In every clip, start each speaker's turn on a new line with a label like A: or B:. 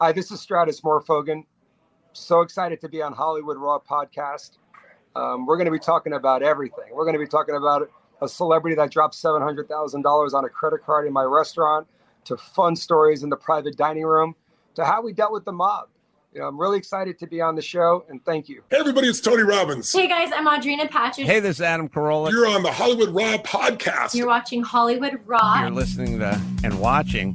A: Hi, this is Stratis Morfogen. So excited to be on Hollywood Raw podcast. Um, we're going to be talking about everything. We're going to be talking about a celebrity that dropped $700,000 on a credit card in my restaurant, to fun stories in the private dining room, to how we dealt with the mob. You know, I'm really excited to be on the show, and thank you.
B: Hey, everybody, it's Tony Robbins.
C: Hey guys, I'm Audrina Patridge.
D: Hey, this is Adam Carolla.
B: You're on the Hollywood Raw podcast.
C: You're watching Hollywood Raw.
D: You're listening to and watching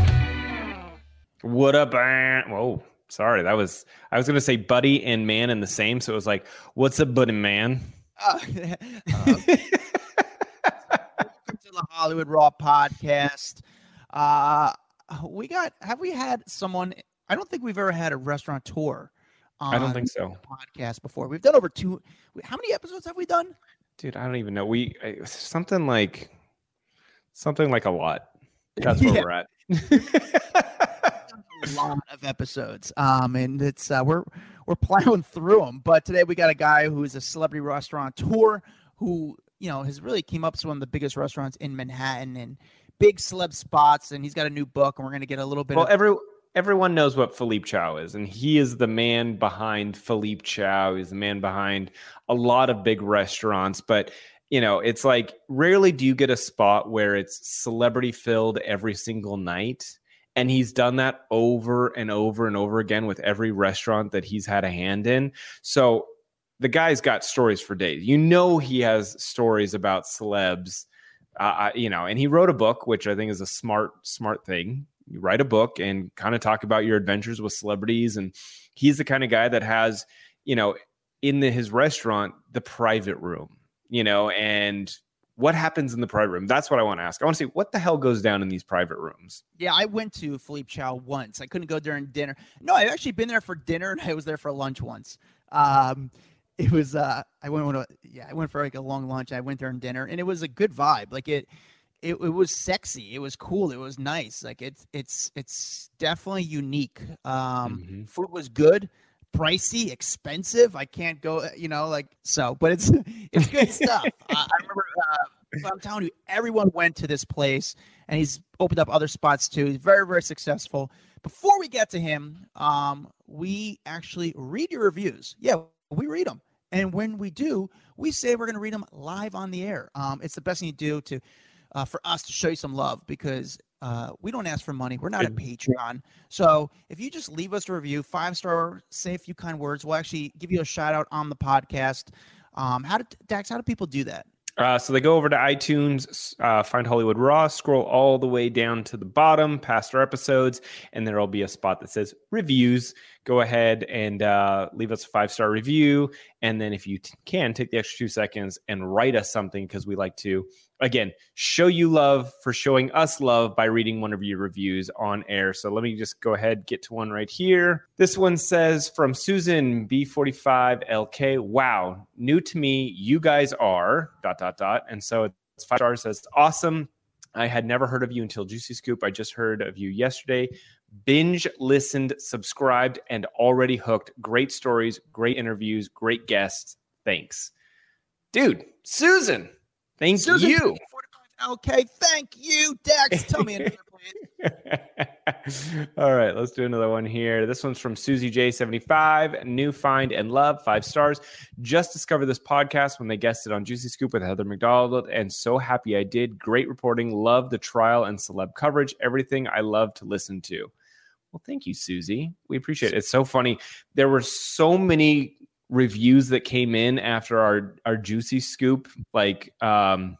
E: What up? eh? Whoa, sorry. That was I was gonna say buddy and man in the same. So it was like, what's up, buddy man?
F: Uh, uh, welcome to the Hollywood Raw podcast. Uh, we got. Have we had someone? I don't think we've ever had a restaurateur. On
E: I don't think so.
F: Podcast before. We've done over two. How many episodes have we done?
E: Dude, I don't even know. We something like something like a lot. That's where
F: Yeah.
E: we're at.
F: a lot of episodes. Um, and it's uh, we're we're plowing through them. But today we got a guy who is a celebrity restaurateur who you know has really came up to one of the biggest restaurants in Manhattan and big celeb spots. And he's got a new book, and we're gonna get a little bit.
E: well,
F: of,
E: every everyone knows what Philippe Chow is, and he is the man behind Philippe Chow. He's the man behind a lot of big restaurants, but you know, it's like rarely do you get a spot where it's celebrity filled every single night. And he's done that over and over and over again with every restaurant that he's had a hand in. So the guy's got stories for days. You know, he has stories about celebs, uh, you know, and he wrote a book, which I think is a smart, smart thing. You write a book and kind of talk about your adventures with celebrities. And he's the kind of guy that has, you know, in the, his restaurant, the private room, you know, and what happens in the private room? That's what I want to ask. I want to see what the hell goes down in these private rooms.
F: yeah, I went to Philippe Chow once. I couldn't go during dinner. No, I've actually been there for dinner, and I was there for lunch once. Um, it was uh, I went on a yeah, I went for like a long lunch. I went there and dinner, and it was a good vibe. Like it, it, it was sexy. It was cool. It was nice. Like it's it's it's definitely unique. Um,
E: Mhm.
F: food was good, pricey, expensive. I can't go, uh, you know, like so, but it's it's good stuff. I, remember. Uh, I'm telling you, everyone went to this place, and he's opened up other spots too. He's very very successful. Before we get to him, um, we actually read your reviews. Yeah, we read them. And when we do, we say we're going to read them live on the air. Um, it's the best thing you do to uh, for us to show you some love because uh, we don't ask for money. We're not a Patreon. So if you just leave us a review, five star, say a few kind words, we'll actually give you a shout out on the podcast. Um, how did Dax? How do people do that?
E: Uh, so they go over to iTunes, uh, find Hollywood Raw, scroll all the way down to the bottom, past our episodes, and there'll be a spot that says reviews. Go ahead and uh, leave us a five star review. And then, if you t- can, take the extra two seconds and write us something because we like to, again, show you love for showing us love by reading one of your reviews on air. So let me just go ahead, get to one right here. This one says from Susan B45LK, wow, new to me, you guys are, dot, dot, dot. And so it's five stars, says, awesome. I had never heard of you until Juicy Scoop. I just heard of you yesterday. Binge listened, subscribed, and already hooked. Great stories, great interviews, great guests. Thanks. Dude, Susan, thank
F: Susan
E: you.
F: 45 Okay, thank you, Dax. Tell me another, please.
E: All right, let's do another one here. This one's from Susie J75. New find and love, five stars. Just discovered this podcast when they guested on Juicy Scoop with Heather McDonald, and so happy I did. Great reporting. Love the trial and celeb coverage. Everything I love to listen to. Well, thank you, Susie. We appreciate it. It's so funny. There were so many reviews that came in after our our juicy scoop, like um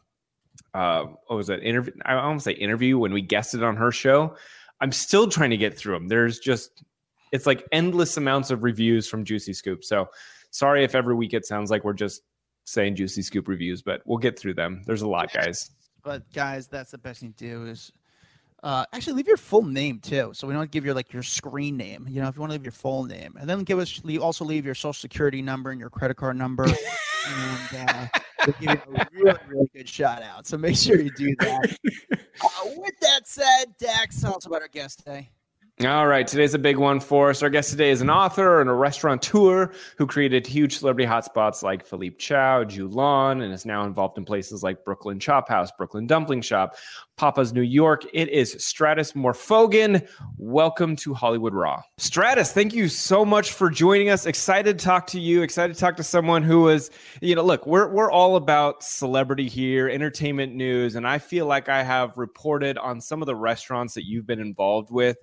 E: uh what was that interview? I almost say interview when we guested on her show. I'm still trying to get through them. There's just it's like endless amounts of reviews from Juicy Scoop. So sorry if every week it sounds like we're just saying Juicy Scoop reviews, but we'll get through them. There's a lot, guys.
F: But guys, that's the best thing to do is uh, actually leave your full name too. So we don't give your like your screen name. You know, if you want to leave your full name, and then give us leave, also leave your social security number and your credit card number, and uh, we'll give you a really really good shout out. So make sure you do that. Uh, with that said, Dax, tell us about our guest today.
E: All right, today's a big one for us. Our guest today is an author and a restaurateur who created huge celebrity hotspots like Philippe Chow, Jue Lan, and is now involved in places like Brooklyn Chop House, Brooklyn Dumpling Shop, Papa's New York. It is Stratis Morfogen. Welcome to Hollywood Raw. Stratis, thank you so much for joining us. Excited to talk to you. Excited to talk to someone who is, you know, look, we're we're all about celebrity here, entertainment news, and I feel like I have reported on some of the restaurants that you've been involved with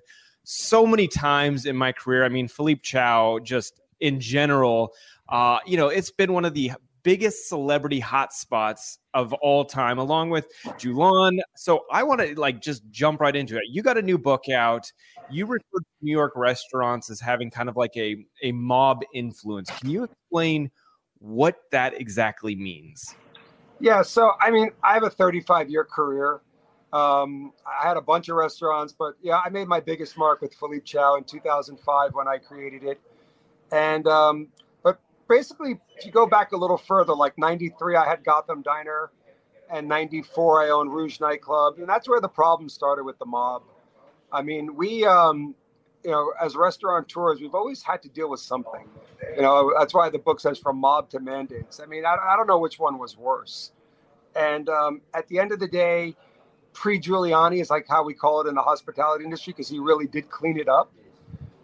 E: so many times in my career. I mean, Philippe Chow, just in general, uh, you know, it's been one of the biggest celebrity hotspots of all time, along with Jue Lan. So I want to like just jump right into it. You got a new book out. You refer to New York restaurants as having kind of like a a mob influence. Can you explain what that exactly means?
A: Yeah, so I mean, I have a 35 year career. Um, I had a bunch of restaurants, but yeah, I made my biggest mark with Philippe Chow in 2005 when I created it. And um, but basically, if you go back a little further, like '93, I had Gotham Diner, and '94, I owned Rouge Nightclub, and that's where the problem started with the mob. I mean, we, um, you know, as restaurateurs, we've always had to deal with something. You know, that's why the book says from mob to mandates. I mean, I, I don't know which one was worse. And um, at the end of the day, pre Giuliani is like how we call it in the hospitality industry because he really did clean it up.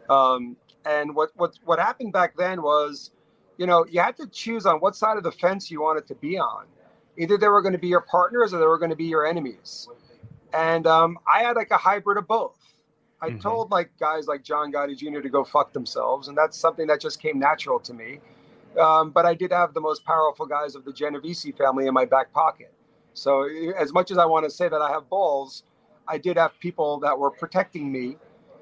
A: Um, and what what what happened back then was, you know, you had to choose on what side of the fence you wanted to be on. Either they were going to be your partners or they were going to be your enemies. And um, I had like a hybrid of both. I
E: Mhm.
A: told like guys like John Gotti Jr. to go fuck themselves, and that's something that just came natural to me. Um, but I did have the most powerful guys of the Genovese family in my back pocket. So as much as I want to say that I have balls, I did have people that were protecting me,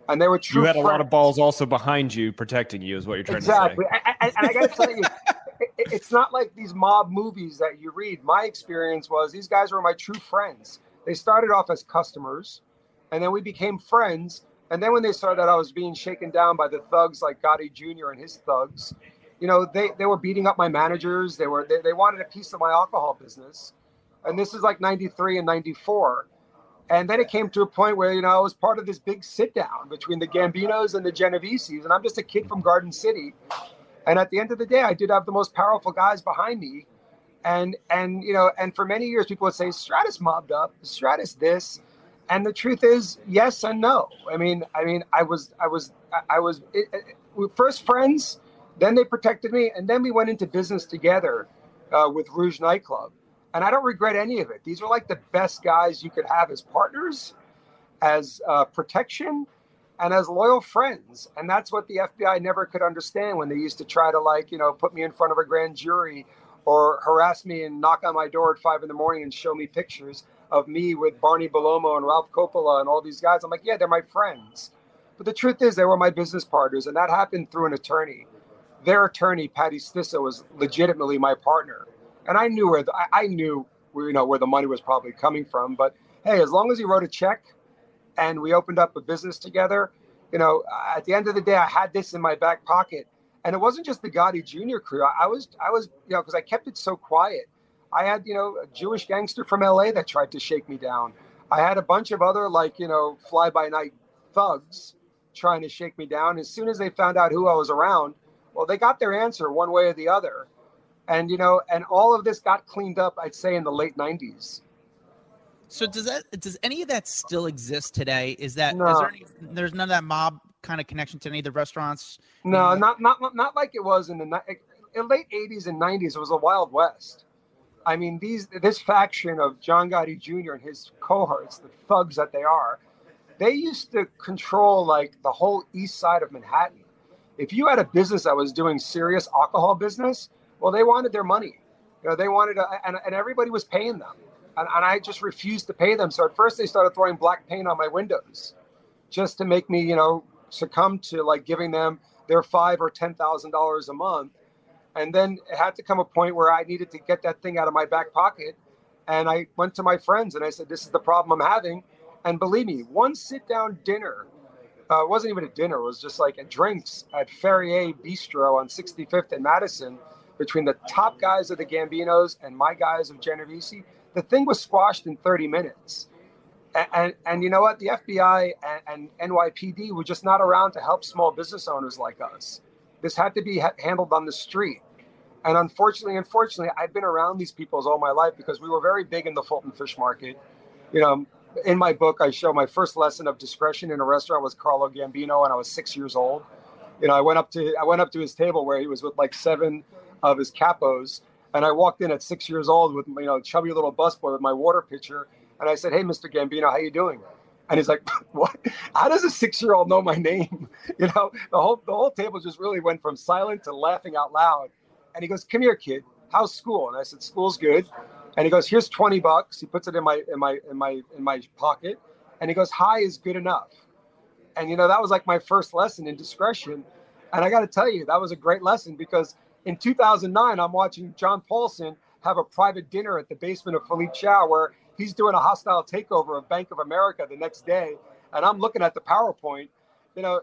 A: and they were true.
E: You had a lot of balls also behind you protecting you, is what you're trying
A: exactly.
E: to say.
A: I- and I got to tell you, it- it- it's not like these mob movies that you read. My experience was these guys were my true friends. They started off as customers, and then we became friends. And then when they saw that I was being shaken down by the thugs like Gotti Jr. and his thugs, you know, they, they were beating up my managers. They were they, they wanted a piece of my alcohol business. And this is like 93 and 94. And then it came to a point where, you know, I was part of this big sit down between the Gambinos and the Genoveses. And I'm just a kid from Garden City. And at the end of the day, I did have the most powerful guys behind me. And, and, you know, and for many years, people would say, Stratis mobbed up, Stratis this. And the truth is, yes and no. I mean, I mean, I was, I was, I- was it, it, first friends, then they protected me, and then we went into business together uh, with Rouge Nightclub. And I don't regret any of it. These are like the best guys you could have as partners, as uh, protection, and as loyal friends. And that's what the FBI never could understand when they used to try to like, you know, put me in front of a grand jury or harass me and knock on my door at five in the morning and show me pictures of me with Barney Bellomo and Ralph Coppola and all these guys. I'm like, yeah, they're my friends. But the truth is, they were my business partners, and that happened through an attorney. Their attorney, Patty Stissa, was legitimately my partner, and I knew where the, I, knew you know where the money was probably coming from. But hey, as long as he wrote a check, and we opened up a business together, you know, at the end of the day, I had this in my back pocket, and it wasn't just the Gotti Jr. crew. I, I was, I was, you know, because I kept it so quiet. I had, you know, a Jewish gangster from LA that tried to shake me down. I had a bunch of other, like, you know, fly by night thugs trying to shake me down. As soon as they found out who I was around, well, they got their answer one way or the other. And, you know, and all of this got cleaned up, I'd say, in the late 90s.
F: So does that does any of that still exist today? Is that
A: No.
F: there any, there's none of that mob kind of connection to any of the restaurants?
A: No, not not not like it was in the in late '80s and '90s. It was a wild west. I mean, these this faction of John Gotti Jr. and his cohorts, the thugs that they are, they used to control like the whole east side of Manhattan. If you had a business that was doing serious alcohol business, well, they wanted their money. You know, they wanted to, and, and everybody was paying them. And, and I just refused to pay them. So at first they started throwing black paint on my windows just to make me, you know, succumb to like giving them their five or ten thousand dollars a month. And then it had to come a point where I needed to get that thing out of my back pocket. And I went to my friends and I said, This is the problem I'm having. And believe me, one sit down dinner uh, it wasn't even a dinner, it was just like a drinks at Ferrier Bistro on 65th and Madison between the top guys of the Gambinos and my guys of Genovese. The thing was squashed in 30 minutes. And, and, and you know what? The FBI and, and, NYPD were just not around to help small business owners like us. This had to be ha- handled on the street. And unfortunately, unfortunately, I've been around these people all my life because we were very big in the Fulton fish market. You know, in my book, I show my first lesson of discretion in a restaurant was Carlo Gambino, and I was six years old. You know, I went up to I went up to his table where he was with like seven of his capos, and I walked in at six years old with you know chubby little busboy with my water pitcher, and I said, "Hey, Mr. Gambino, how you doing?" And he's like, "What? How does a six-year-old know my name?" You know, the whole the whole table just really went from silent to laughing out loud. And he goes, "Come here, kid. How's school?" And I said, "School's good." And he goes, "Here's 20 bucks." He puts it in my in my in my in my pocket, and he goes, "High is good enough." And you know, that was like my first lesson in discretion. And I got to tell you, that was a great lesson because in 2009, I'm watching John Paulson have a private dinner at the basement of Philippe Chow where he's doing a hostile takeover of Bank of America the next day. And I'm looking at the PowerPoint, you know,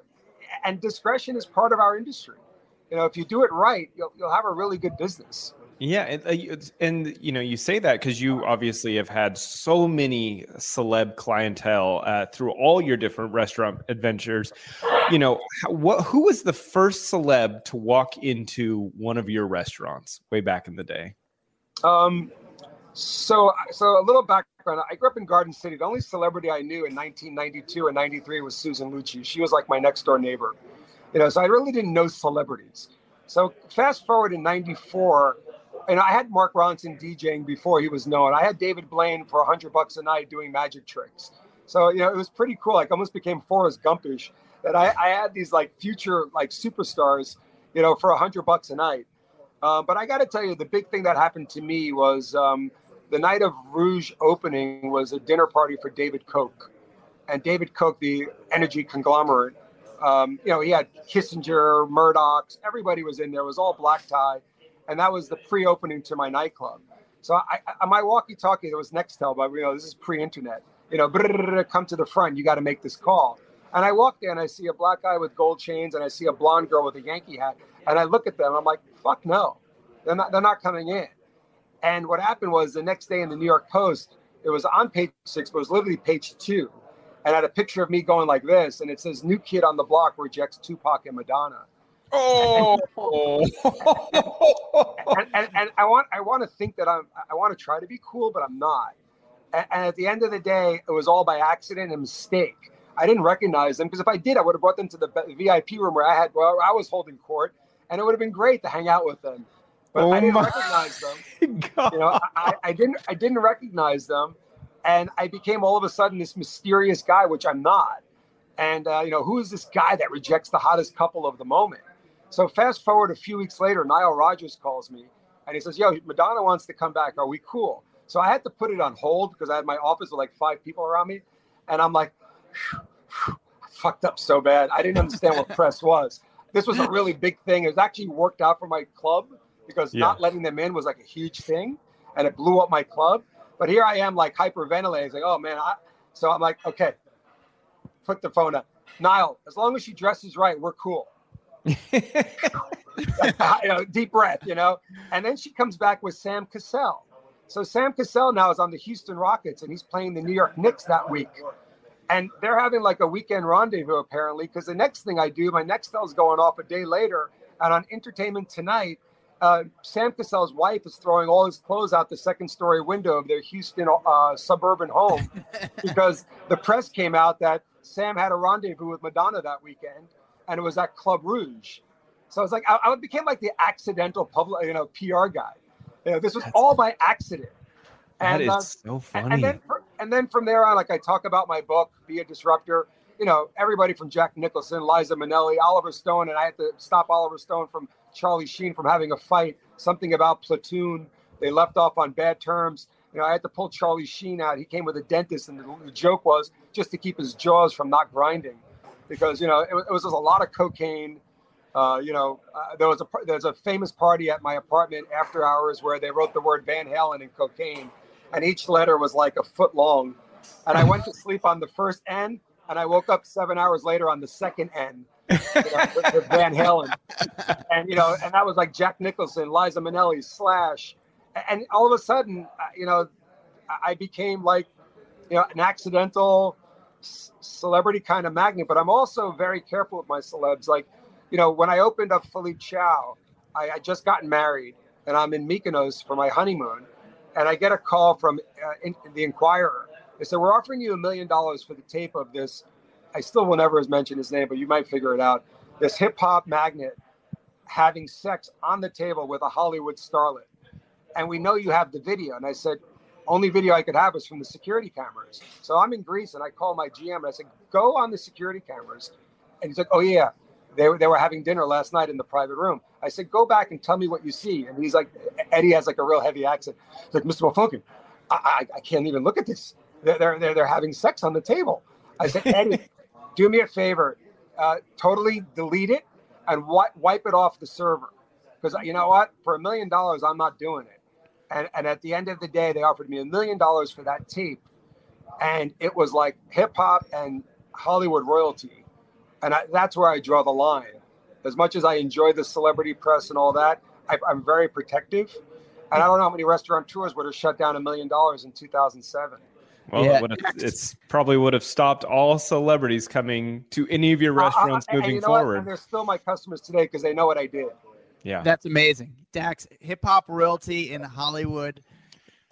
A: and discretion is part of our industry. You know, if you do it right, you'll, you'll have a really good business.
E: Yeah, and, uh, and you know you say that because you obviously have had so many celeb clientele uh, through all your different restaurant adventures. You know, what who was the first celeb to walk into one of your restaurants way back in the day?
A: Um, so so a little background. I grew up in Garden City. The only celebrity I knew in 1992 and 93 was Susan Lucci. She was like my next door neighbor. You know, so I really didn't know celebrities. So fast forward in '94 and I had Mark Ronson DJing before he was known. I had David Blaine for hundred bucks a night doing magic tricks. So you know it was pretty cool. Like almost became Forrest Gumpish that I, I had these like future like superstars, you know, for hundred bucks a night. Uh, but I got to tell you, the big thing that happened to me was um, the night of Rouge opening was a dinner party for David Koch, and David Koch, the energy conglomerate. Um, you know, he had Kissinger, Murdoch's, everybody was in there. It was all black tie and that was the pre-opening to my nightclub. So I, I my walkie-talkie that was Nextel, but you know this is pre-internet. You know, come to the front. You got to make this call. And I walk there and I see a black guy with gold chains and I see a blonde girl with a Yankee hat. And I look at them. I'm like, fuck no, they're not. They're not coming in. And what happened was the next day in the New York Post, it was on page six, but it was literally page two, and I had a picture of me going like this, and it says "New Kid on the Block rejects Tupac and Madonna."
E: Oh,
A: and, and, and, I want I want to think that I'm I want to try to be cool, but I'm not. And, and, at the end of the day, it was all by accident and mistake. I didn't recognize them because if I did, I would have brought them to the VIP room where I had well, I was holding court, and it would have been great to hang out with them. But oh I didn't recognize them. God. You know, I, I didn't I didn't recognize them, and I became all of a sudden this mysterious guy, which I'm not. And uh, you know, who is this guy that rejects the hottest couple of the moment? So fast forward a few weeks later, Nile Rodgers calls me and he says, "Yo, Madonna wants to come back. Are we cool?" So I had to put it on hold because I had my office with like five people around me, and I'm like, fucked up so bad. I didn't understand what press was. This was a really big thing. It was actually worked out for my club because yeah. not letting them in was like a huge thing, and it blew up my club. But here I am, like hyperventilating, like, "Oh man!" I... So I'm like, "Okay, put the phone up." Nile, as long as she dresses right, we're cool. you know, deep breath, you know. And then she comes back with Sam Cassell. So Sam Cassell now is on the Houston Rockets and he's playing the New York Knicks that week. And they're having like a weekend rendezvous apparently, because the next thing I do, my Nextel is going off a day later. And on Entertainment Tonight, uh, Sam Cassell's wife is throwing all his clothes out the second story window of their Houston uh, suburban home because the press came out that Sam had a rendezvous with Madonna that weekend and it was at Club Rouge. So I was like I, I, became like the accidental public, you know, PR guy. You know, this was all by accident.
E: And, that is uh, so funny.
A: And then, for, and then from there on, like I talk about my book, Be a Disruptor. You know, everybody from Jack Nicholson, Liza Minnelli, Oliver Stone, and I had to stop Oliver Stone from Charlie Sheen from having a fight. Something about Platoon. They left off on bad terms. You know, I had to pull Charlie Sheen out. He came with a dentist, and the, the joke was just to keep his jaws from not grinding, because you know it, was- it was just a lot of cocaine. Uh, you know, uh, there was a there's a famous party at my apartment after hours where they wrote the word Van Halen in cocaine, and each letter was like a foot long. And I went to sleep on the first N, and I woke up seven hours later on the second N you know, with, with Van Halen, and you know, and that was like Jack Nicholson, Liza Minnelli, Slash, and all of a sudden, uh, you know, I- became like, you know, an accidental celebrity kind of magnet. But I'm also very careful with my celebs. Like, you know, when I opened up Philippe Chow, I, I just gotten married, and I'm in Mykonos for my honeymoon, and I get a call from uh, in, the Enquirer. They said, "We're offering you a million dollars for the tape of this." I still will never mention his name, but you might figure it out. This hip hop magnet having sex on the table with a Hollywood starlet. And we know you have the video. And I said, only video I could have was from the security cameras. So I'm in Greece and I call my GM and I said, go on the security cameras. And he's like, oh, yeah. They, were- they were having dinner last night in the private room. I said, go back and tell me what you see. And he's like, Eddie has like a real heavy accent. He's like, Mr. Mofokin, I, I, I can't even look at this. They're, they're, they're, they're having sex on the table. I said, Eddie, do me a favor, uh, totally delete it and wi- wipe it off the server. Because you know what? For a million dollars, I'm not doing it. And, and at the end of the day, they offered me a million dollars for that tape. And it was like hip hop and Hollywood royalty. And I, that's where I draw the line. As much as I enjoy the celebrity press and all that, I, I'm very protective. And I don't know how many restaurateurs would have shut down a million dollars in 2007.
E: Well,
F: Yeah.
E: it would have, it's probably would have stopped all celebrities coming to any of your
A: Uh, uh,
E: restaurants
A: and- and
E: moving
A: you know what?
E: forward.
A: And they're still my customers today because they know what I did.
E: Yeah.
F: That's amazing. Dax, hip hop royalty in Hollywood.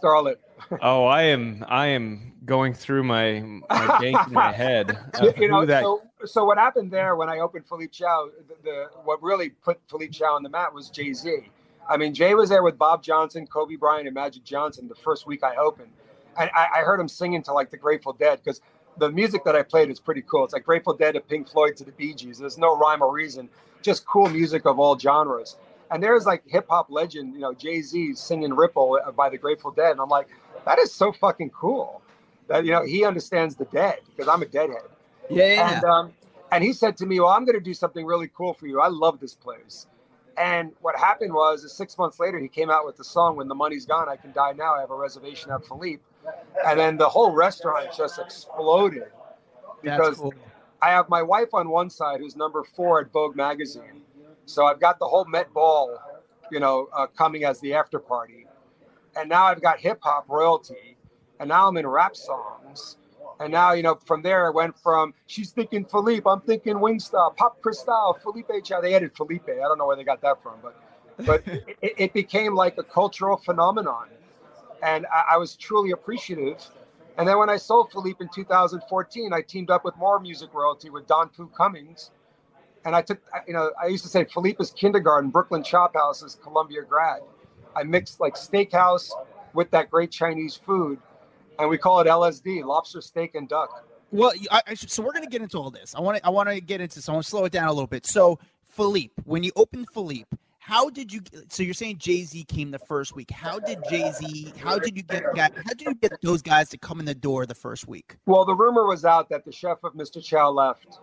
A: Starlet.
E: Oh, I am. I am going through my my bank in my head.
A: you, know,
E: that
A: so, so what happened there when I opened Philippe Chow, the, the what really put Philippe Chow on the map was Jay Z. I mean, Jay was there with Bob Johnson, Kobe Bryant, and Magic Johnson the first week I opened, and I, I heard him singing to like the Grateful Dead because the music that I played is pretty cool. It's like Grateful Dead to Pink Floyd to the Bee Gees. There's no rhyme or reason, just cool music of all genres. And there's like hip hop legend, you know, Jay Z singing Ripple by the Grateful Dead, and I'm like, that is so fucking cool. That you know he understands the dead because I'm a deadhead.
F: Yeah, yeah.
A: And um, and he said to me, "Well, I'm going to do something really cool for you. I love this place." And what happened was, is six months later, he came out with the song "When the Money's Gone, I Can Die Now." I have a reservation at Philippe, and then the whole restaurant just exploded because
F: cool.
A: I have my wife on one side, who's number four at Vogue magazine. So I've got the whole Met Ball, you know, uh, coming as the after party, and now I've got hip hop royalty, and now I'm in rap songs, and now you know from there I went from she's thinking Philippe, I'm thinking Wingstop, Pop Cristal, Felipe Chow. They added Felipe. I don't know where they got that from, but but it, it became like a cultural phenomenon, and I, I was truly appreciative. And then when I sold Philippe in 2014, I teamed up with more music royalty with Don Pooh Cummings. And I took, you know, I used to say Philippe is kindergarten, Brooklyn Chop House is Columbia grad. I mixed like steakhouse with that great Chinese food, and we call it LSD, lobster, steak, and duck.
F: Well, I, I should, so we're gonna get into all this. I want to I want to get into. So I want to slow it down a little bit. So Philippe, when you opened Philippe, how did you? So you're saying Jay Z came the first week. How did Jay Z? How did you get? guy- How did you get those guys to come in the door the first week?
A: Well, the rumor was out that the chef of Mr. Chow left,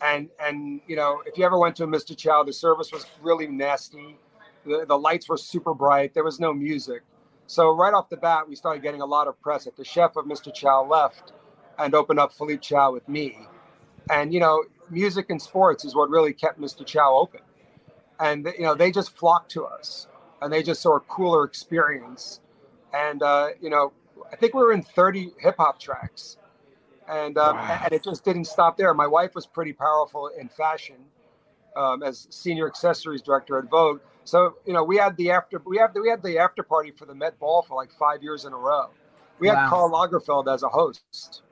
A: and and you know if you ever went to a Mr. Chow, the service was really nasty. The the lights were super bright. There was no music. So right off the bat, we started getting a lot of press that the chef of Mr. Chow left and opened up Philippe Chow with me. And you know, music and sports is what really kept Mr. Chow open. And you know, they just flocked to us, and they just saw a cooler experience. And uh, you know, I think we were in 30 hip hop tracks, and um,
E: Wow.
A: and it just didn't stop there. My wife was pretty powerful in fashion um, as senior accessories director at Vogue. So you know, we had the after we had the, we had the after party for the Met Ball for like five years in a row. We had
F: Wow.
A: Karl Lagerfeld as a host.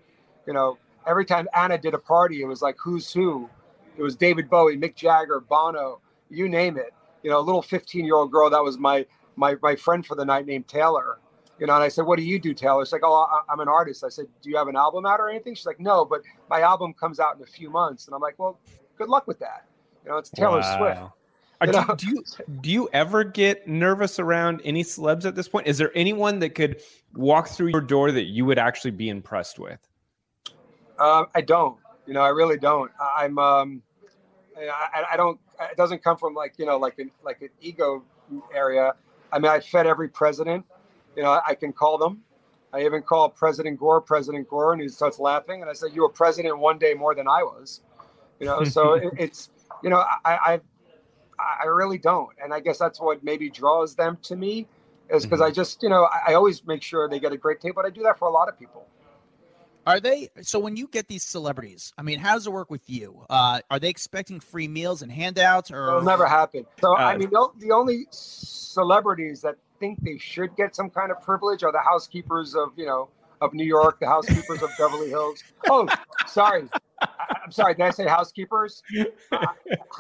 A: You know, every time Anna did a party, it was like who's who. It was David Bowie, Mick Jagger, Bono, you name it. You know, a little 15 year old girl that was my my my friend for the night named Taylor. You know, and I said, "What do you do, Taylor?" She's like, "Oh, I, I'm an artist." I said, "Do you have an album out or anything?" She's like, "No, but my album comes out in a few months." And I'm like, "Well, good luck with that." You know, it's Taylor Swift.
E: Wow. Are-
A: You
E: do, do you do you ever get nervous around any celebs at this point? Is there anyone that could walk through your door that you would actually be impressed with?
A: Um, I don't. You know, I really don't. I'm. Um, I, I don't. It doesn't come from like you know like an like an ego area. I mean, I fed every president. You know, I can call them. I even called President Gore, President Gore, and he starts laughing. And I said, "You were president one day more than I was." You know, so it, it's you know, I, I I really don't, and I guess that's what maybe draws them to me, is because mm-hmm. I just you know I, I always make sure they get a great tape, but I do that for a lot of people.
F: Are they so when you get these celebrities? I mean, how does it work with you? Uh, are they expecting free meals and handouts, or
A: It'll never happen. So I
E: Uh,
A: mean, the, the only celebrities that think they should get some kind of privilege are the housekeepers of you know of New York, the housekeepers of Beverly Hills. Oh, sorry, I, I'm sorry. Did I say housekeepers? Uh,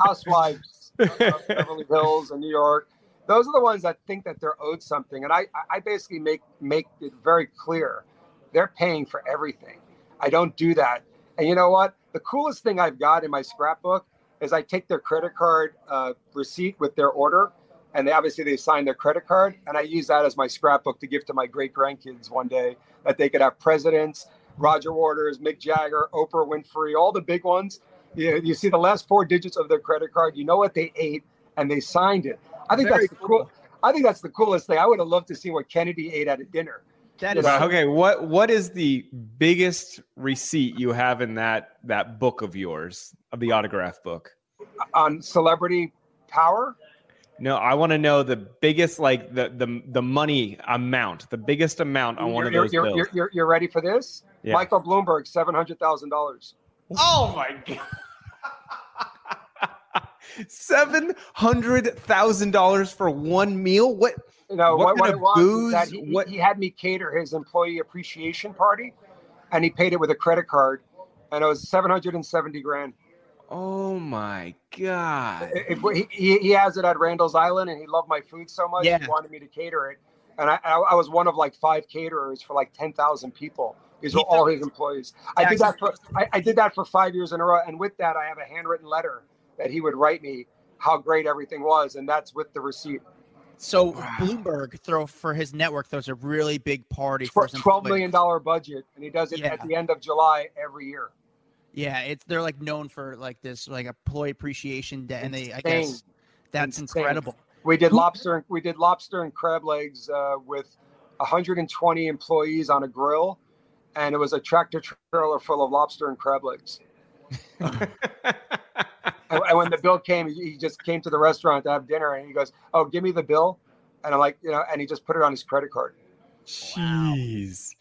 A: housewives of Beverly Hills and New York. Those are the ones that think that they're owed something, and I I basically make make it very clear they're paying for everything. I don't do that. And you know what? The coolest thing I've got in my scrapbook is I take their credit card uh, receipt with their order, and they obviously they sign their credit card, and I use that as my scrapbook to give to my great grandkids one day that they could have presidents, Roger Waters, Mick Jagger, Oprah Winfrey, all the big ones. You, you see the last four digits of their credit card, you know what they ate, and they signed it. I think
F: Very
A: that's the cool. I think that's the coolest thing. I would have loved to see what Kennedy ate at a dinner.
F: That
A: you
F: is
A: know,
E: Well, okay, what what is the biggest receipt you have in that that book of yours, of the autograph book?
A: on celebrity power.
E: No, I want to know the biggest, like the the the money amount, the biggest amount on one of
A: You're-
E: those
A: you're,
E: bills.
A: You're, you're, you're ready for this?
E: Yeah.
A: Michael Bloomberg, seven hundred thousand dollars.
E: Oh my god. Seven hundred thousand dollars for one meal? What
A: You know
E: What
A: what, what, it was that he,
E: What-
A: he had me cater his employee appreciation party, and he paid it with a credit card, and it was seven hundred and seventy grand.
E: oh my god.
A: It- it- he, he, has it at Randall's Island, and he loved my food so much
F: Yeah.
A: he wanted me to cater it, and I, I, I was one of like five caterers for like ten thousand people. These were all his employees. I did that for I, I did that for five years in a row, and with that, I have a handwritten letter that he would write me how great everything was, and that's with the receipt.
F: So Bloomberg throw for his network throws a really big party for
A: Tw-
F: his
A: Twelve
F: employees.
A: million dollar budget, and he does it
F: Yeah.
A: at the end of July every year.
F: Yeah, it's they're like known for like this like employee appreciation day, and they I guess that's
A: Insane.
F: incredible.
A: We did
F: Who-
A: lobster. We did lobster and crab legs uh, with 120 employees on a grill, and it was a tractor trailer full of lobster and crab legs. And, and when the bill came, he he just came to the restaurant to have dinner, and he goes, "Oh, give me the bill," and I'm like, you know, and he just put it on his credit card.
E: Jeez.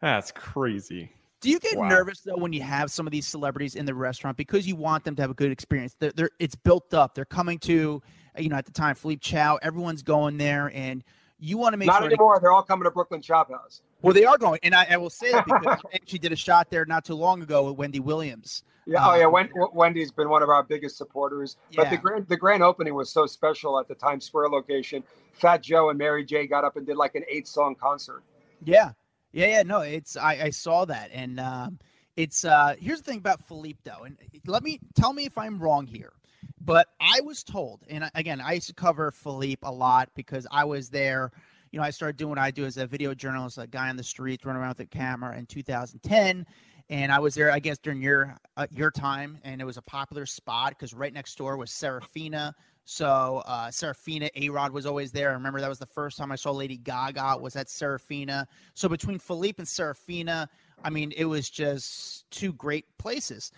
E: That's crazy.
F: Do you get
E: Wow.
F: nervous though when you have some of these celebrities in the restaurant because you want them to have a good experience? They're, they're it's built up. They're coming to, you know, at the time Philippe Chow. Everyone's going there, and you want to make
A: Not
F: sure. to-
A: anymore. They're all coming to Brooklyn Chop House.
F: well, they are going, and I, I will say that because she did a shot there not too long ago with Wendy Williams.
A: Yeah. oh
F: Uh,
A: yeah. Wen- Wendy's been one of our biggest supporters. But the grand the grand opening was so special at the Times Square location. Fat Joe and Mary J got up and did like an eight song concert.
F: Yeah, yeah, yeah. No, it's I, I saw that, and um, it's uh, here's the thing about Philippe though, and let me tell me if I'm wrong here, but I was told, and again, I used to cover Philippe a lot because I was there. You know, I started doing what I do as a video journalist, a guy on the street running around with a camera in 2010. And I was there, I guess, during your uh, your time, and it was a popular spot because right next door was Serafina. So uh, Serafina, A Rod was always there. I remember that was the first time I saw Lady Gaga was at Serafina. So between Philippe and Serafina, I mean, it was just two great places.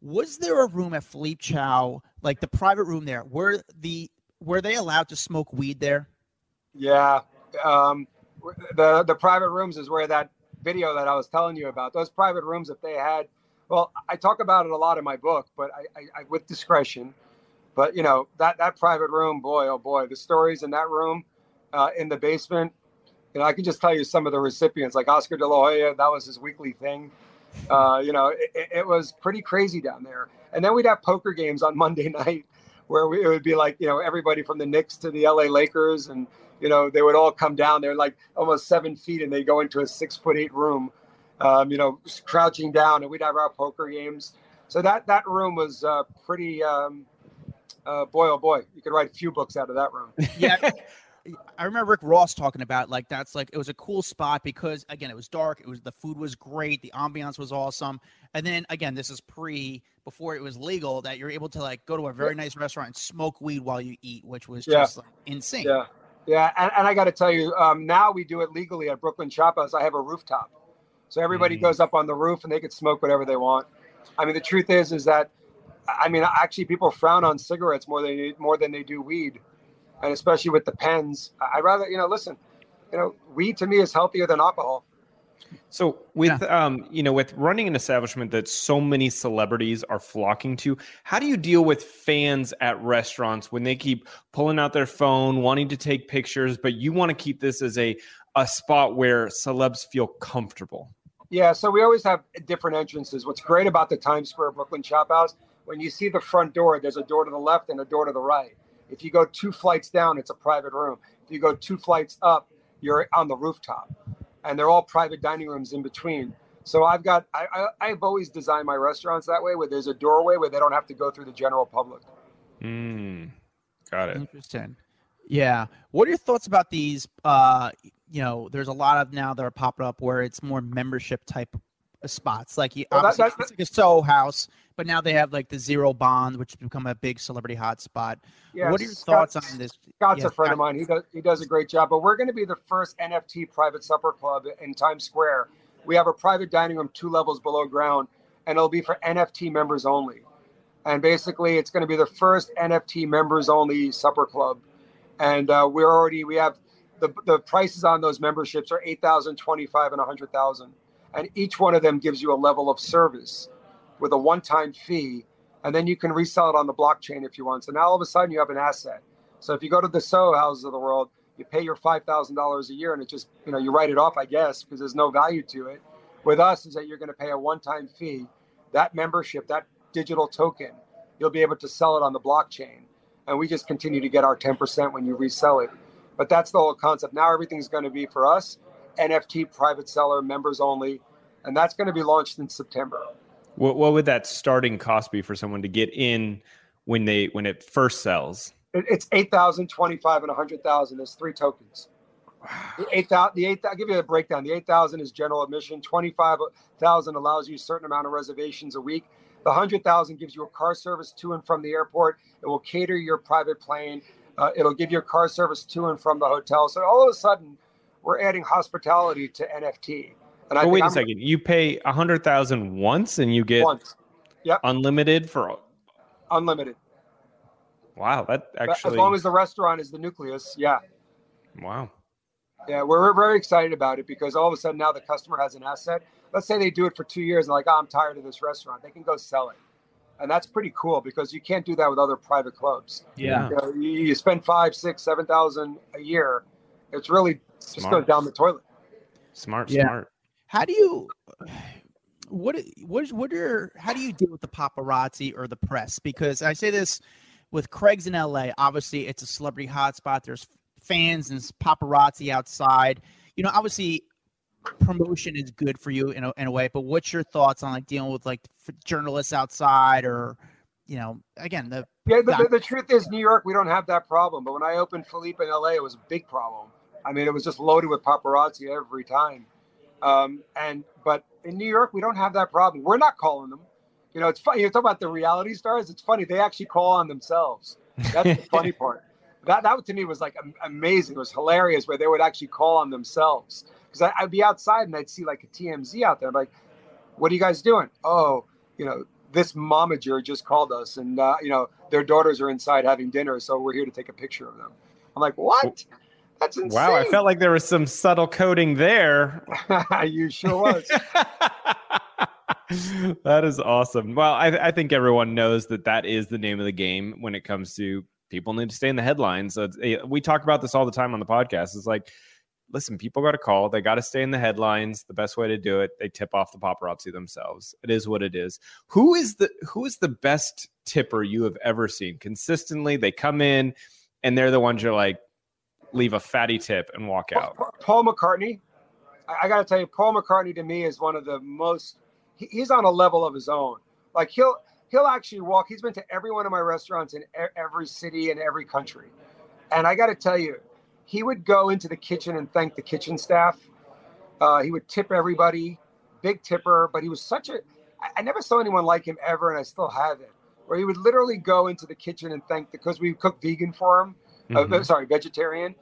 F: Was there a room at Philippe Chow, like the private room there, were the were they allowed to smoke weed there?
A: Yeah. Um, the the private rooms is where that video that I was telling you about. Those private rooms, if they had, well, I talk about it a lot in my book, but I, I, I with discretion. But you know that that private room, boy, oh boy, the stories in that room, uh, in the basement. You know, I can just tell you some of the recipients, like Oscar De La Hoya. That was his weekly thing. Uh, you know, it- it was pretty crazy down there. And then we'd have poker games on Monday night where we, it would be like you know everybody from the Knicks to the LA Lakers, and you know they would all come down. They're like almost seven feet, and they go into a six foot eight room, um, you know, crouching down, and we'd have our poker games. So that that room was uh, pretty. Um, uh, boy, oh boy, you could write a few books out of that room.
F: Yeah. I remember Rick Ross talking about like that's like it was a cool spot because again it was dark, it was the food was great, the ambiance was awesome, and then again this is pre before it was legal that you're able to like go to a very nice restaurant and smoke weed while you eat, which was
A: Yeah.
F: just like, insane.
A: Yeah, yeah, and, and I got to tell you, um, now we do it legally at Brooklyn Chop House. I have a rooftop, so everybody
E: Mm.
A: goes up on the roof and they can smoke whatever they want. I mean, the truth is, is that I mean, actually, people frown on cigarettes more than more than they do weed, and especially with the pens. I- I'd rather, you know, listen, you know, weed to me is healthier than alcohol.
E: So with um, you know, with running an establishment that so many celebrities are flocking to, how do you deal with fans at restaurants when they keep pulling out their phone, wanting to take pictures, but you want to keep this as a a spot where celebs feel comfortable?
A: Yeah, so we always have different entrances. What's great about the Times Square Brooklyn Chop House, when you see the front door, there's a door to the left and a door to the right. If you go two flights down, it's a private room. If you go two flights up, you're on the rooftop, and they're all private dining rooms in between. So I've got, I, I, I've always designed my restaurants that way, where there's a doorway where they don't have to go through the general public.
E: Mm, got it.
F: Interesting. Yeah. What are your thoughts about these? Uh, you know, there's a lot of now that are popping up where it's more membership type of spots. Like you,
A: Well, that-
F: obviously,
A: that-
F: it's like a Soho House, but now they have like the Zero Bond, which has become a big celebrity hotspot.
A: Yeah,
F: what are your
A: Scott-
F: thoughts on this?
A: Scott's
F: Yeah,
A: a friend
F: Scott.
A: of mine. He does he does a great job. But we're going to be the first NFT private supper club in Times Square. We have a private dining room two levels below ground, and it'll be for NFT members only. And basically, it's going to be the first NFT members only supper club. And uh, we're already we have the the prices on those memberships are eight thousand, twenty five, and a hundred thousand. And each one of them gives you a level of service with a one time fee and then you can resell it on the blockchain if you want. So now all of a sudden you have an asset. So if you go to the Soho houses of the world, you pay your five thousand dollars a year, and it just you know you write it off, I guess, because there's no value to it. With us, is that you're going to pay a one-time fee. That membership, that digital token, you'll be able to sell it on the blockchain, and we just continue to get our ten percent when you resell it. But that's the whole concept. Now everything's going to be for us, NFT private seller, members only, and that's going to be launched in September.
E: What what would that starting cost be for someone to get in when they when it first sells?
A: It, it's 8,000, 25, and 100,000. There's three tokens. The 8,000, the 8, I'll give you a breakdown. The 8,000 is general admission. 25,000 allows you a certain amount of reservations a week. The 100,000 gives you a car service to and from the airport. It will cater your private plane. Uh, it'll give you a car service to and from the hotel. So all of a sudden, we're adding hospitality to NFT. And
E: Oh,
A: think
E: wait a
A: I'm-
E: second. You pay a hundred thousand once, and you get
A: Once. Yep.
E: unlimited for.
A: Unlimited.
E: Wow, that actually.
A: as long as the restaurant is the nucleus, yeah.
E: wow.
A: Yeah, we're, we're very excited about it because all of a sudden now the customer has an asset. Let's say they do it for two years and like, oh, I'm tired of this restaurant. They can go sell it. And that's pretty cool because you can't do that with other private clubs.
F: Yeah.
A: You, know, you, you spend five, six, seven thousand a year. It's really just
E: Smart.
A: goes down the toilet.
E: Smart,
F: Yeah.
E: smart.
F: How do you? What what is what are how do you deal with the paparazzi or the press? Because I say this with Craig's in LA. Obviously, it's a celebrity hotspot. There's fans and paparazzi outside. You know, obviously, promotion is good for you in a, in a way. But what's your thoughts on like dealing with like f- journalists outside or you know, again the
A: Yeah, the, the, the truth is, New York, we don't have that problem. But when I opened Philippe in LA, it was a big problem. I mean, it was just loaded with paparazzi every time. Um, and but in New York, we don't have that problem. We're not calling them. You know, it's funny. You talk about the reality stars. It's funny. They actually call on themselves. That's the funny part. That that to me was like amazing. It was hilarious where they would actually call on themselves. Because I'd be outside and I'd see like a TMZ out there. I'm like, what are you guys doing? Oh, you know, this momager just called us, and uh, you know their daughters are inside having dinner, so we're here to take a picture of them. I'm like, what? That's insane.
E: Wow, I felt like there was some subtle coding there.
A: you sure was.
E: that is awesome. Well, I, I think everyone knows that that is the name of the game when it comes to people need to stay in the headlines. So it's, eh, we talk about this all the time on the podcast. It's like listen, people got to call. They got to stay in the headlines. The best way to do it, they tip off the paparazzi themselves. It is what it is. Who is the who is the best tipper you have ever seen? Consistently, they come in and they're the ones you're like, leave a fatty tip and walk out.
A: Paul McCartney. I, got to tell you, Paul McCartney to me is one of the most. He's on a level of his own. Like he'll he'll actually walk. He's been to every one of my restaurants in every city and every country. And I got to tell you, he would go into the kitchen and thank the kitchen staff. Uh, he would tip everybody, big tipper. But he was such a. I never saw anyone like him ever, and I still have it. Where he would literally go into the kitchen and thank because we cook vegan for him. Uh,
E: Mhm.
A: sorry, vegetarian,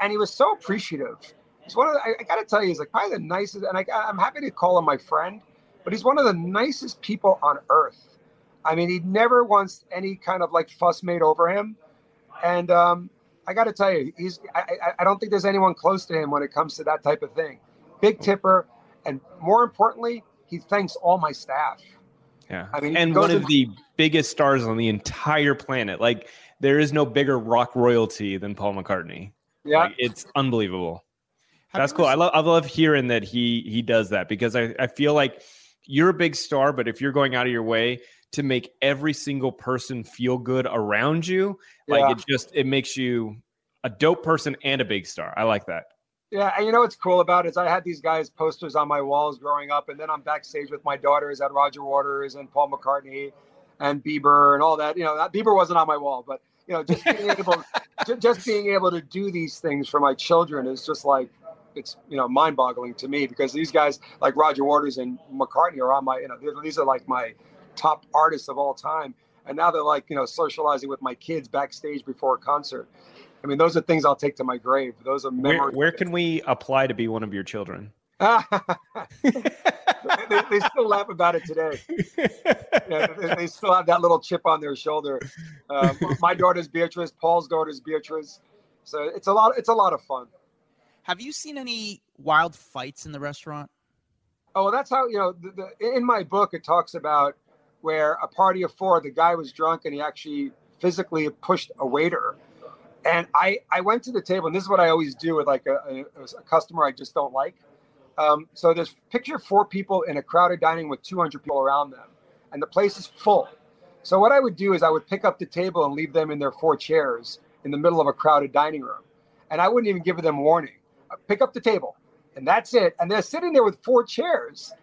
A: and he was so appreciative. He's one of the, I, I got to tell you, he's like probably the nicest, and I, I'm happy to call him my friend, but he's one of the nicest people on earth. I mean, he never wants any kind of like fuss made over him, and um, I got to tell you, he's. I, I, I don't think there's anyone close to him when it comes to that type of thing. Big tipper, and more importantly, he thanks all my staff.
E: Yeah.
A: I mean,
E: and one of the biggest stars on the entire planet. Like there is no bigger rock royalty than Paul McCartney.
A: Yeah,
E: Like, it's unbelievable.
F: Have
E: That's
F: you
E: cool. I love I love hearing that he he does that because I, I feel like you're a big star, but if you're going out of your way to make every single person feel good around you, like it just it makes you a dope person and a big star. I like that.
A: Yeah, and you know what's cool about it is I had these guys posters on my walls growing up, and then I'm backstage with my daughters at Roger Waters and Paul McCartney and Bieber and all that. You know, that Bieber wasn't on my wall, but you know, just being able, just being able to do these things for my children is just like it's you know mind-boggling to me because these guys like Roger Waters and McCartney are on my you know these are like my top artists of all time, and now they're like you know socializing with my kids backstage before a concert. I mean, those are things I'll take to my grave. Those are
E: Where,
A: memories.
E: where can we apply to be one of your children?
A: They, they still laugh about it today. Yeah, they, they still have that little chip on their shoulder. Uh, my daughter's Beatrice. Paul's daughter's Beatrice. So it's a lot. It's a lot of fun.
F: Have you seen any wild fights in the restaurant?
A: Oh, well, that's how you know. The, the, in my book, it talks about where a party of four, the guy was drunk and he actually physically pushed a waiter. And I, I went to the table, and this is what I always do with like a, a, a customer I just don't like. Um, so there's picture four people in a crowded dining with 200 people around them, and the place is full. So what I would do is I would pick up the table and leave them in their four chairs in the middle of a crowded dining room, and I wouldn't even give them warning. I'd pick up the table, and that's it. And they're sitting there with four chairs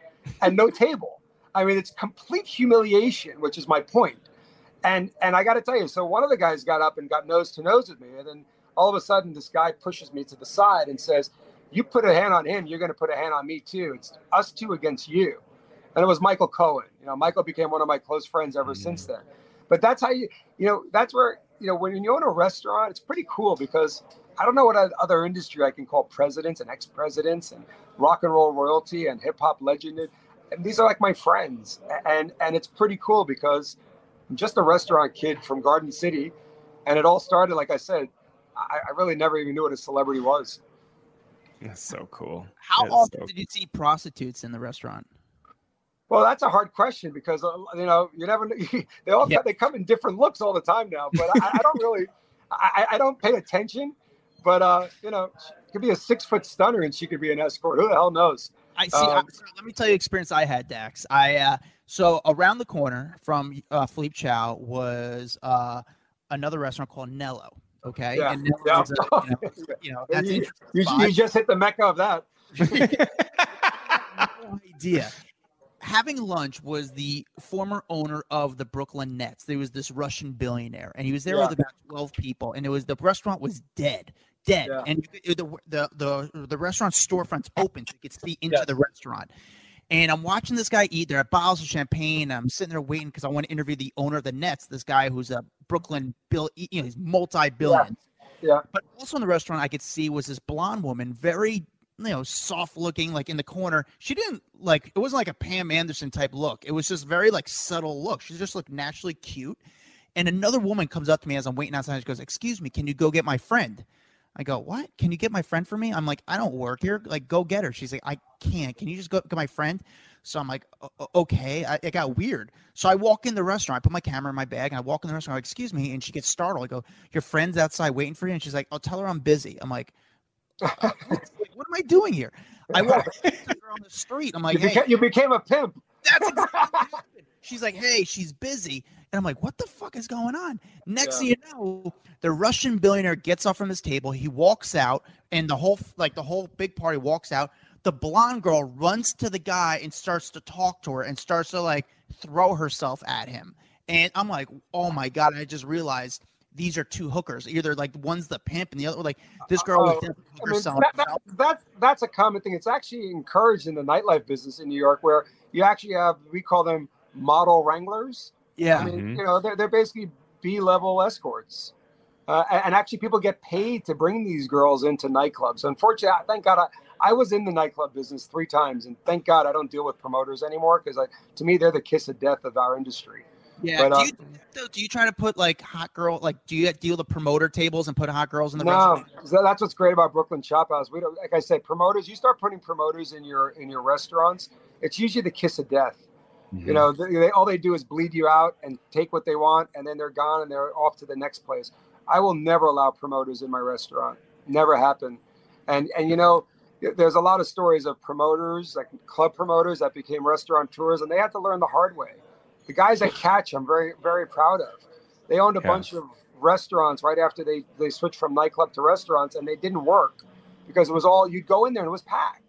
A: and no table. I mean, it's complete humiliation, which is my point. And and I got to tell you, so one of the guys got up and got nose to nose with me, and then all of a sudden, this guy pushes me to the side and says, "You put a hand on him, you're going to put a hand on me too. It's us two against you." And it was Michael Cohen. You know, Michael became one of my close friends ever mm-hmm. since then. But that's how you, you know, that's where you know when you own a restaurant, it's pretty cool because I don't know what other industry I can call presidents and ex-presidents and rock and roll royalty and hip hop legend. And these are like my friends, and and it's pretty cool because I'm just a restaurant kid from Garden City, and it all started like I said. I, I really never even knew what a celebrity was.
E: That's so cool.
F: How
E: That's
F: often
E: so
F: did you see prostitutes in the restaurant?
A: Well, that's a hard question because uh, you know you never. They all
F: Yeah.
A: they come in different looks all the time now, but I, I don't really. I, I don't pay attention, but uh, you know, she could be a six foot stunner and she could be an escort. Who the hell knows?
F: I see.
A: Um,
F: so let me tell you, experience I had, Dax. I uh, so around the corner from uh, Philippe Chow was uh, another restaurant called Nello. Okay,
A: Yeah,
F: and
A: yeah.
F: a, you know, you know that's
A: you, you, you just hit the mecca of that.
F: no idea. Having lunch was the former owner of the Brooklyn Nets. There was this Russian billionaire, and he was there
A: Yeah.
F: with about twelve people, and it was the restaurant was dead, dead,
A: Yeah.
F: and the the the the restaurant storefronts open, so you could see into
A: Yes.
F: the restaurant. And I'm watching this guy eat. There are bottles of champagne. I'm sitting there waiting because I want to interview the owner of the Nets. This guy who's a Brooklyn bill, you know, he's multi-billion.
A: Yeah.
F: But also in the restaurant, I could see was this blonde woman, very you know, soft looking, like in the corner. She didn't like it wasn't like a Pam Anderson type look. It was just very like subtle look. She just looked naturally cute. And another woman comes up to me as I'm waiting outside. She goes, "Excuse me, can you go get my friend?" I go, "What? Can you get my friend for me?" I'm like, "I don't work here. Like, go get her." She's like, "I can't. Can you just go get my friend?" So I'm like, "O- o- "Okay." I, it got weird. So I walk in the restaurant. I put my camera in my bag, and I walk in the restaurant. I'm like, "Excuse me," and she gets startled. I go, "Your friend's outside waiting for you," and she's like, "I'll tell her I'm busy." I'm like, uh, uh, Like, what am I doing here? I walk up to the girl on the street. I'm like,
A: you,
F: hey,
A: beca- you became a pimp.
F: that's exactly what happened. She's like, hey, she's busy. And I'm like, what the fuck is going on? Next thing you know, the Russian billionaire gets off from his table. He walks out, and the whole like the whole big party walks out. The blonde girl runs to the guy and starts to talk to her and starts to like throw herself at him. And I'm like, oh my god! I just realized these are two hookers. Either like one's the pimp and the other like this girl was
A: Oh,
F: definitely
A: I mean, that, that, that's that's a common thing. It's actually encouraged in the nightlife business in New York, where you actually have we call them model wranglers.
F: Yeah.
A: I mean,
E: Mhm.
A: you know, they're they're basically B level escorts, uh, and, and actually people get paid to bring these girls into nightclubs. Unfortunately, I- thank God I, I was in the nightclub business three times, and thank God I don't deal with promoters anymore because to me they're the kiss of death of our industry.
F: Yeah.
A: But,
F: do,
A: uh,
F: you, do- do you try to put like hot girl like do you deal the promoter tables and put hot girls in the
A: No,
F: restaurant?
A: that's what's great about Brooklyn Chop House. We don't, like I said, promoters. You start putting promoters in your in your restaurants, it's usually the kiss of death.
E: Mm-hmm.
A: You know, they, all they do is bleed you out and take what they want, and then they're gone and they're off to the next place. I will never allow promoters in my restaurant. Never happen. And and you know, there's a lot of stories of promoters, like club promoters, that became restaurateurs, and they had to learn the hard way. The guys at Catch, I'm very very proud of. They owned a
E: Yeah.
A: bunch of restaurants right after they they switched from nightclub to restaurants, and they didn't work because it was all you'd go in there and it was packed.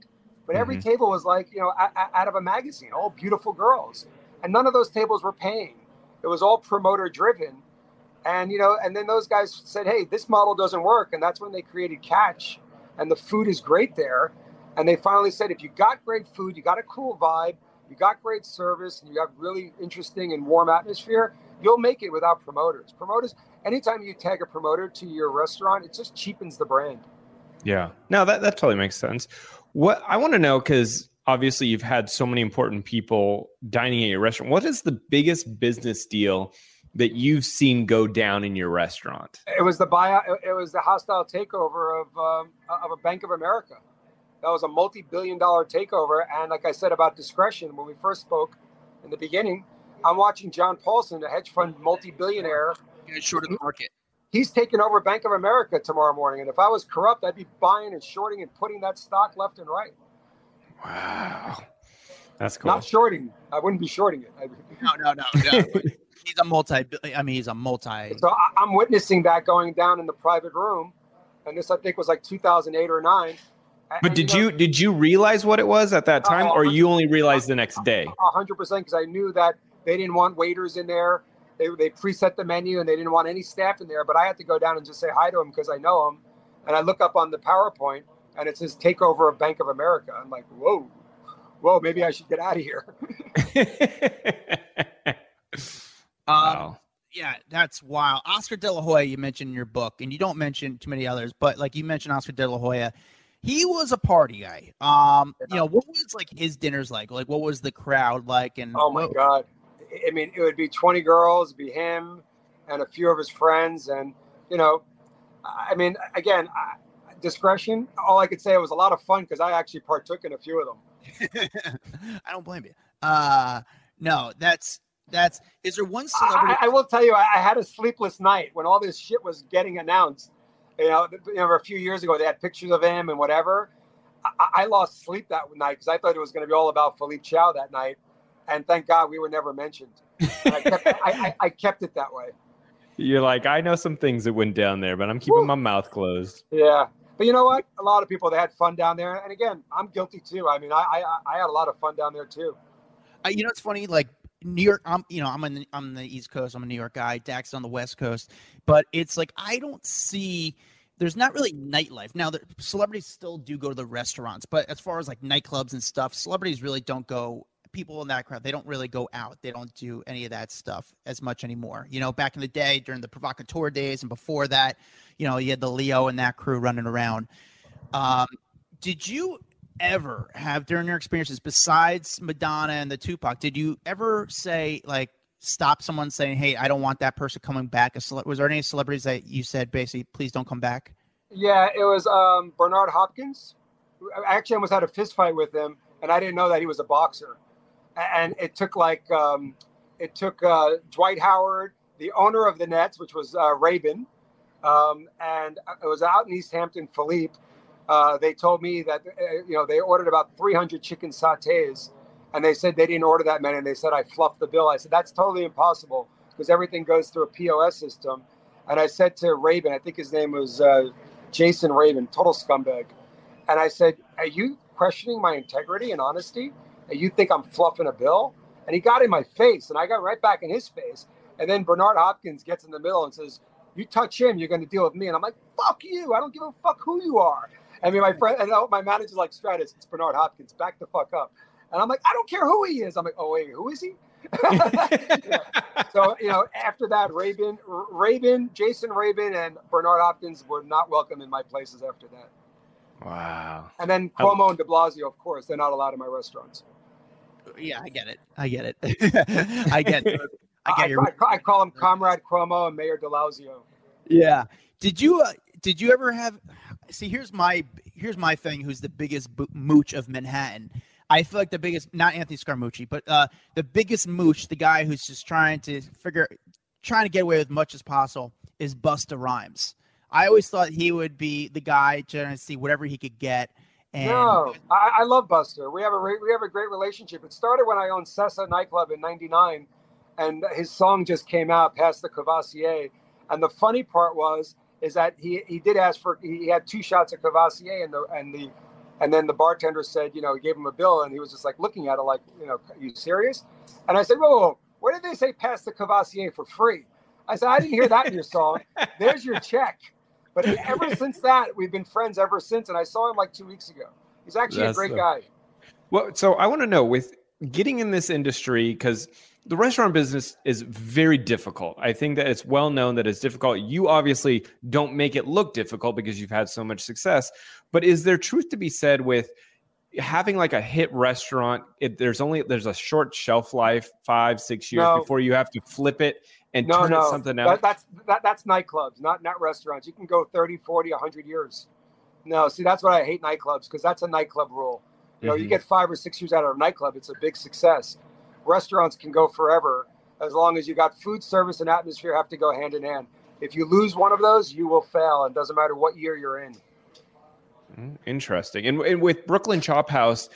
A: But every
E: Mhm.
A: table was like you know out of a magazine, all beautiful girls, and none of those tables were paying. It was all promoter driven, and you know, and then those guys said, "Hey, this model doesn't work," and that's when they created Catch, and the food is great there, and they finally said, if you got great food, you got a cool vibe, you got great service, and you have really interesting and warm atmosphere, you'll make it without promoters. Promoters, anytime you tag a promoter to your restaurant, it just cheapens the brand.
E: Yeah. No, that, that totally makes sense. What I want to know, because obviously you've had so many important people dining at your restaurant, what is the biggest business deal that you've seen go down in your restaurant?
A: It was the buyout. It was the hostile takeover of um, of a Bank of America. That was a multi-billion-dollar takeover. And like I said about discretion when we first spoke in the beginning, I'm watching John Paulson, a hedge fund multi-billionaire.
F: Get short of the market.
A: He's taking over Bank of America tomorrow morning. And if I was corrupt, I'd be buying and shorting and putting that stock left and right.
E: Wow. That's cool.
A: Not shorting. I wouldn't be shorting it. I,
F: No, no, no, no. he's a multi. I mean, he's a multi.
A: So I, I'm witnessing that going down in the private room, and this I think was like 2008 or nine.
E: But
A: and,
E: did
A: know,
E: you did you realize what it was at that time,
A: Uh,
E: or you only realized the next day?
A: Hundred percent because I knew that they didn't want waiters in there. They they preset the menu and they didn't want any staff in there. But I had to go down and just say hi to him because I know him. And I look up on the PowerPoint and it says takeover of Bank of America. I'm like, whoa, whoa, maybe I should get out of here.
F: Um,
E: wow.
F: yeah, that's wild. Oscar De La Hoya, you mentioned in your book, and you don't mention too many others, but like you mentioned Oscar De La Hoya, he was a party guy. Um, you know, what was like his dinners like? Like, what was the crowd like? And
A: Oh my
F: what-
A: God. I mean, it would be 20 girls, be him and a few of his friends. And, you know, I mean, again, I, discretion, all I could say it was a lot of fun because I actually partook in a few of them.
F: I don't blame you. Uh, no, that's that's. Is there one celebrity?
A: I, I will tell you, I, I had a sleepless night when all this shit was getting announced. You know, you know, a few years ago, they had pictures of him and whatever. I, I lost sleep that night because I thought it was going to be all about Philippe Chow that night. And thank God we were never mentioned. I, kept, I, I, I kept it that way.
E: You're like, I know some things that went down there, but I'm keeping my mouth closed.
A: Yeah. But you know what? A lot of people they had fun down there, and again, I'm guilty too. I mean, I I, I had a lot of fun down there too.
F: Uh, you know, it's funny. Like New York, I'm you know I'm on the, I'm the East Coast. I'm a New York guy. Dax is on the West Coast, but it's like I don't see. There's not really nightlife now. The celebrities still do go to the restaurants, but as far as like nightclubs and stuff, celebrities really don't go. People in that crowd, they don't really go out. They don't do any of that stuff as much anymore. You know, back in the day during the provocateur days and before that, you know, you had the Leo and that crew running around. Um, did you ever have during your experiences besides Madonna and the Tupac, did you ever say like stop someone saying, "Hey, I don't want that person coming back"? Was there any celebrities that you said basically, "Please don't come back"?
A: Yeah, it was um, Bernard Hopkins. I actually almost had a fist fight with him, and I didn't know that he was a boxer. And it took like um, it took uh, Dwight Howard, the owner of the Nets, which was uh, Rabin, um, and it was out in East Hampton, Philippe. uh, they told me that uh, you know they ordered about 300 chicken satés, and they said they didn't order that many, and they said I fluffed the bill. I said that's totally impossible because everything goes through a POS system. And I said to Rabin, I think his name was uh, Jason Rabin, total scumbag, and I said, "Are you questioning my integrity and honesty? And you think I'm fluffing a bill?" And he got in my face, and I got right back in his face. And then Bernard Hopkins gets in the middle and says, "You touch him, you're going to deal with me." And I'm like, "Fuck you! I don't give a fuck who you are." I mean, my friend, and my manager's like, "Stratis, it's Bernard Hopkins. Back the fuck up." And I'm like, "I don't care who he is." I'm like, "Oh wait, who is he?" yeah. So you know, after that, Rabin, Rabin, Jason Rabin, and Bernard Hopkins were not welcome in my places after that.
E: Wow.
A: And then um, Cuomo and De Blasio, of course, they're not allowed in my restaurants.
F: Yeah, I get it. I get it. I get. It. I get
A: I,
F: your.
A: I, I call him Comrade Cuomo and Mayor De Blasio.
F: Yeah. Did you? Uh, did you ever have? See, here's my here's my thing. Who's the biggest mooch of Manhattan? I feel like the biggest, not Anthony Scaramucci, but uh, the biggest mooch, the guy who's just trying to figure, trying to get away with much as possible, is Busta Rhymes. I always thought he would be the guy trying to see whatever he could get. And
A: No, I, I love Buster. We have a re- we have a great relationship. It started when I owned Cessa nightclub in '99, and his song just came out, "Past the Courvoisier." And the funny part was is that he he did ask for he had two shots of Courvoisier, and the and the and then the bartender said, you know, he gave him a bill, and he was just like looking at it, like, you know, you serious? And I said, whoa, whoa, whoa. where did they say pass the Courvoisier for free? I said, I didn't hear that in your song. There's your check. But ever since that, we've been friends ever since. And I saw him like two weeks ago. He's actually
E: That's
A: a great
E: the-
A: guy.
E: Well, so I want to know with getting in this industry because the restaurant business is very difficult. I think that it's well known that it's difficult. You obviously don't make it look difficult because you've had so much success. But is there truth to be said with having like a hit restaurant? It, there's only there's a short shelf life, five six years
A: No.
E: before you have to flip it and
A: No,
E: turn
A: no,
E: it something
A: that, that's that, that's nightclubs, not not restaurants. You can go 30, 40, 100 years. No, see, that's why I hate nightclubs because that's a nightclub rule. You know, you
E: Mhm.
A: get five or six years out of a nightclub, it's a big success. Restaurants can go forever as long as you got food service and atmosphere have to go hand in hand. If you lose one of those, you will fail. and doesn't matter what year you're in.
E: Mm, Interesting. And, and with Brooklyn Chop House,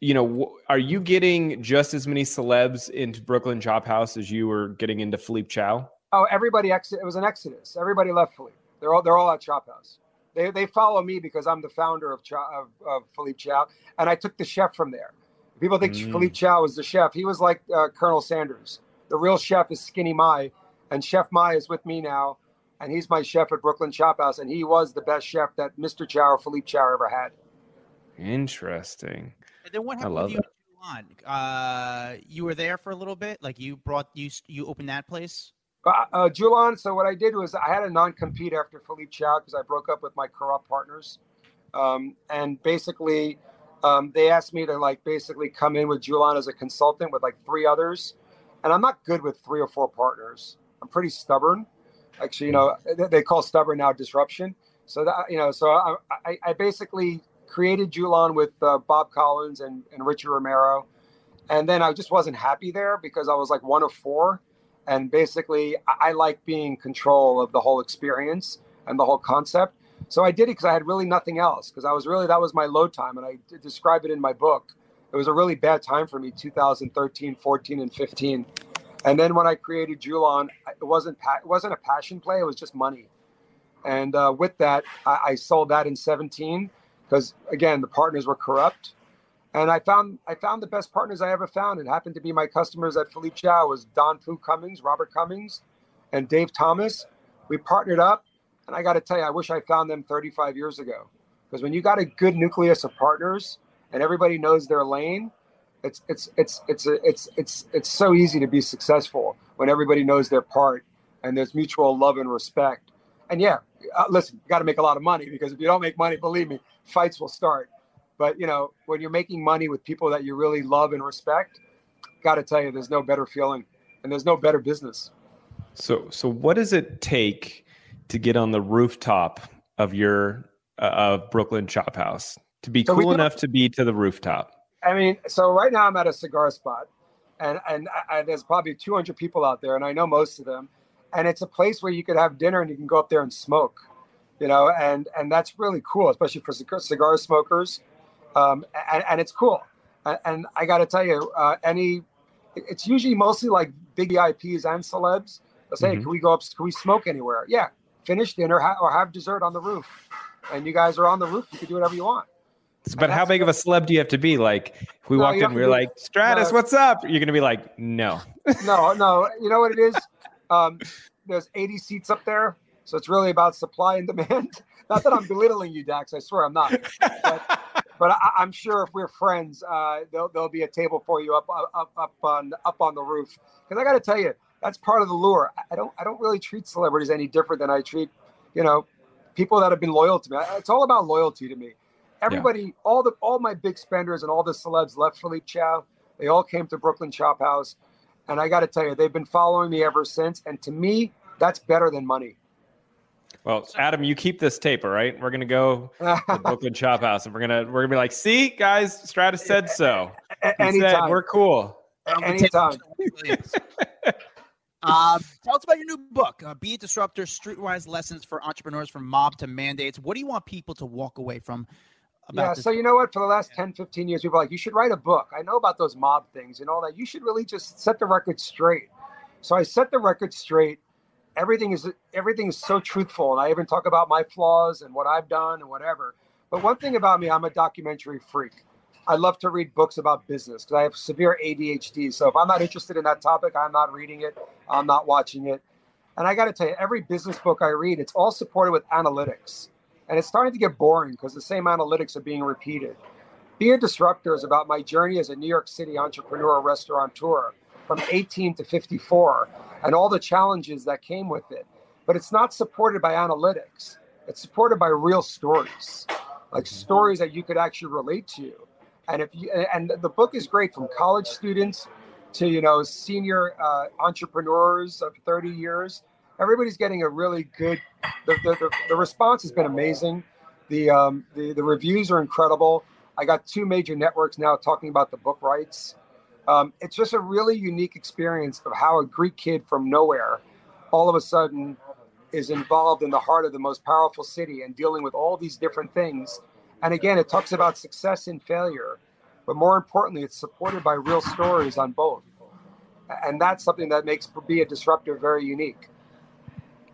E: you know, are you getting just as many celebs into Brooklyn Chop House as you were getting into Philippe Chow?
A: Oh, everybody exit. It was an exodus. Everybody left Philippe. They're all they're all at Chop House. They they follow me because I'm the founder of Chow, of, of Philippe Chow, and I took the chef from there. People think
E: Mm.
A: Philippe Chow was the chef. He was like uh, Colonel Sanders. The real chef is Skinny Mai, and Chef Mai is with me now, and he's my chef at Brooklyn Chop House, and he was the best chef that Mr. Chow or Philippe Chow ever had.
E: Interesting.
F: And then what
E: I
F: happened
E: love
F: with you and Juan? Uh, you were there for a little bit. Like you brought you you opened that place.
A: Uh, uh, Jue Lan, so what I did was I had a non-compete after Philippe Chow because I broke up with my corrupt partners, um, and basically um, they asked me to like basically come in with Jue Lan as a consultant with like three others, and I'm not good with three or four partners. I'm pretty stubborn. Actually, you know, they- they call stubborn now disruption. So that you know, so I, I, I basically created Jue Lan with uh, Bob Collins and, and Richard Romero, and then I just wasn't happy there because I was like one of four and basically I I like being in control of the whole experience and the whole concept. So I did it because I had really nothing else because I was really that was my low time and I describe it in my book. It was a really bad time for me 2013, 14 and 15. And then when I created Jue Lan, it wasn't it wasn't a passion play, it was just money. And uh, with that, I, I sold that in 17 because again, the partners were corrupt and I found I found the best partners I ever found. It happened to be my customers at Philippe Chow was Don Fu Cummings, Robert Cummings, and Dave Thomas. We partnered up, and I got to tell you, I wish I found them 35 years ago. Because when you got a good nucleus of partners and everybody knows their lane, it's it's it's it's it's it's it's, it's so easy to be successful when everybody knows their part and there's mutual love and respect. And yeah, uh, listen, you got to make a lot of money because if you don't make money, believe me, fights will start. But you know, when you're making money with people that you really love and respect, got to tell you, there's no better feeling, and there's no better business.
E: So, so what does it take to get on the rooftop of your uh, of Brooklyn Chop House to be
A: So
E: cool enough to be to the rooftop?
A: I mean, so right now I'm at a cigar spot, and and I- there's probably 200 people out there, and I know most of them. And it's a place where you could have dinner and you can go up there and smoke. you know, and and that's really cool, especially for cigar, smokers, um, and, and it's cool. And, and I got to tell you, uh, any, it's usually mostly like big VIPs and celebs. They'll say,
E: Mhm.
A: "Can we go up? Can we smoke anywhere?" Yeah, finish dinner ha- or have dessert on the roof, and you guys are on the roof. You can do whatever you want.
E: But how big of a celeb do you have to be? Like, if we
A: No,
E: walked in, we were like, Stratis,
A: no.
E: what's up? You're gonna be like, no.
A: no, no. You know what it is? Um, there's 80 seats up there, so it's really about supply and demand. Not that I'm belittling you, Dax. I swear I'm not. But, but I, I'm sure if we're friends, uh, there'll, there'll be a table for you up up up on up on the roof. Because I got to tell you, that's part of the lure. I- I don't I don't really treat celebrities any different than I treat, you know, people that have been loyal to me. It's all about loyalty to me. Everybody, all the all my big spenders and all the celebs left Philippe Chow. They all came to Brooklyn Chop House. And I got to tell you, they've been following me ever since. And to me, that's better than money.
E: Well, Adam, you keep this tape, all right? We're gonna go to the Brooklyn Chop House, and we're gonna we're gonna be like, see, guys, Stratis said so.
A: A-
E: He said we're cool.
A: Anytime.
F: Um, tell us about your new book, uh, Be a Disruptor: Streetwise Lessons for Entrepreneurs from Mob to Mandates. What do you want people to walk away from about
A: Yeah. So, you know what? For the last 10, 15 years, people are like, you should write a book. I know about those mob things and all that. You should really just set the record straight. So I set the record straight. Everything is everything is so truthful, and I even talk about my flaws and what I've done and whatever. But one thing about me, I'm a documentary freak. I love to read books about business because I have severe ADHD. So if I'm not interested in that topic, I'm not reading it. I'm not watching it. And I got to tell you, every business book I read, it's all supported with analytics. And it's starting to get boring because the same analytics are being repeated. Be a Disruptor is about my journey as a New York City entrepreneur restaurateur from 18 to 54 and all the challenges that came with it. But it's not supported by analytics, it's supported by real stories, like stories that you could actually relate to. And if you and the book is great from college students to you know senior uh, entrepreneurs of 30 years. Everybody's getting a really good. The, the, the, the response has been amazing. The, um, the the reviews are incredible. I got two major networks now talking about the book rights. Um, it's just a really unique experience of how a Greek kid from nowhere, all of a sudden, is involved in the heart of the most powerful city and dealing with all these different things. And again, it talks about success and failure, but more importantly, it's supported by real stories on both. And that's something that makes Be a Disruptor very unique.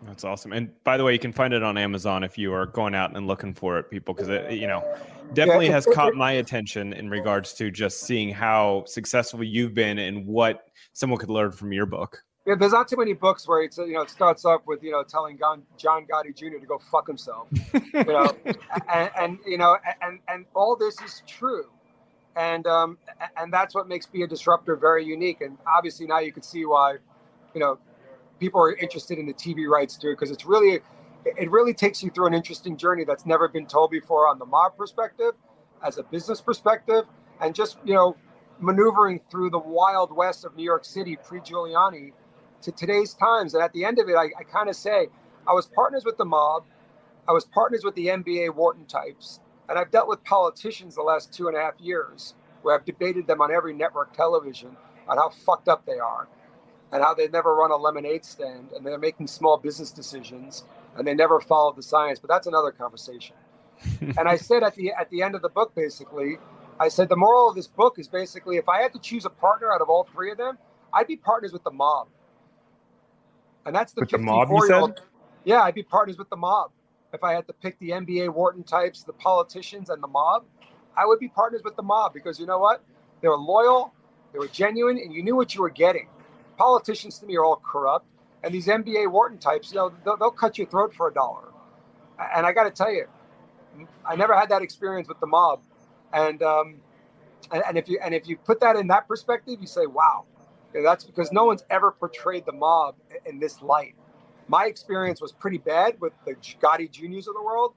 E: That's awesome. And by the way, you can find it on Amazon if you are going out and looking for it, people, because it, you know, definitely
A: it-
E: has caught my attention in regards to just seeing how successful you've been and what someone could learn from your book.
A: Yeah, there's not too many books where it's you know it starts off with you know telling John, John Gotti Jr. to go fuck himself, you know, and, and you know and and all this is true, and um and that's what makes Be a Disruptor very unique. And obviously now you can see why, you know, people are interested in the TV rights to it because it's really it really takes you through an interesting journey that's never been told before on the mob perspective, as a business perspective, and just you know maneuvering through the wild west of New York City pre Giuliani to today's times. And at the end of it, I, I kind of say I was partners with the mob, I was partners with the MBA Wharton types, and I've dealt with politicians the last two and a half years where I've debated them on every network television on how fucked up they are and how they never run a lemonade stand and they're making small business decisions and they never follow the science. But that's another conversation. and I said at the at the end of the book, basically, I said the moral of this book is basically if I had to choose a partner out of all three of them, I'd be partners with the mob. And that's the
E: With the mob, you
A: 54 year old.
E: said?
A: Yeah, I'd be partners with the mob. If I had to pick the MBA Wharton types, the politicians, and the mob, I would be partners with the mob because you know what? They were loyal, they were genuine, and you knew what you were getting. Politicians to me are all corrupt, and these MBA Wharton types, you know, they'll, they'll cut your throat for a dollar. And I got to tell you, I never had that experience with the mob, and um, and, and if you and if you put that in that perspective, you say, wow, Okay, that's because no one's ever portrayed the mob in this light. My experience was pretty bad with the Gotti Juniors of the world,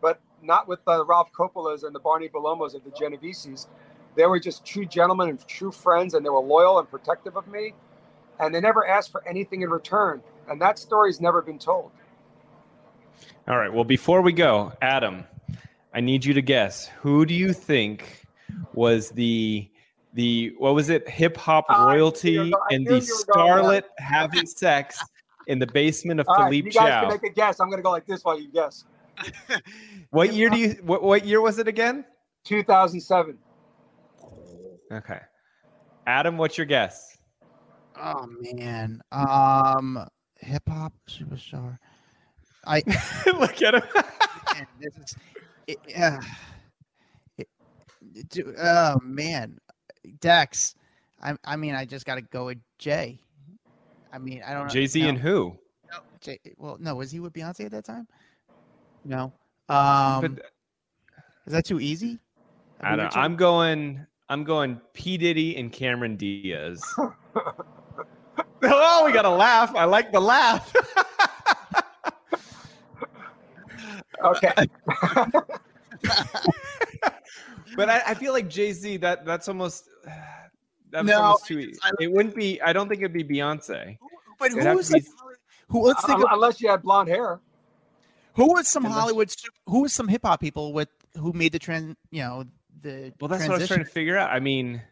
A: but not with the Ralph Coppolas and the Barney Bellomos of the Genoveses. They were just true gentlemen and true friends, and they were loyal and protective of me, and they never asked for anything in return. And that story's never been told.
E: All right. Well, before we go, Adam, I need you to guess who do you think was the the what was it hip hop royalty
A: you were go- I
E: and the
A: you were going there.
E: starlet having sex in the basement of
A: All right,
E: Philippe
A: you guys
E: Chow?
A: can make a guess. I'm going to go like this while you guess.
E: What year do you? What, what year was it again?
A: 2007.
E: Okay, Adam, what's your guess?
F: Oh man. Um hip hop superstar. I
E: Look at him.
F: man, this is it, uh, it, do- oh man. Dax. I I mean I just gotta go with Jay. I mean I don't know.
E: Jay Z
F: no,
E: and who?
F: no, Jay, well no, was he with Beyonce at that time? No. Um
E: But
F: is that too easy?
E: I
F: mean,
E: don't.
F: we're
E: I'm going. I'm going. P Diddy and Cameron Diaz. oh, we got a laugh. I like the laugh.
A: Okay.
E: but I, I feel like Jay Z. That that's almost. That's
F: No,
E: almost too.
F: just- I
E: it wouldn't be. I don't think it'd be Beyonce.
F: But
E: It'd
F: who
E: have
F: was like,
E: be-
F: who let's think of
A: Unless you had blonde hair.
F: Who was some
E: Unless-
F: Hollywood? Who was some hip hop people with who made the trend? You know, the
E: Well, that's what I was trying to figure out. I mean,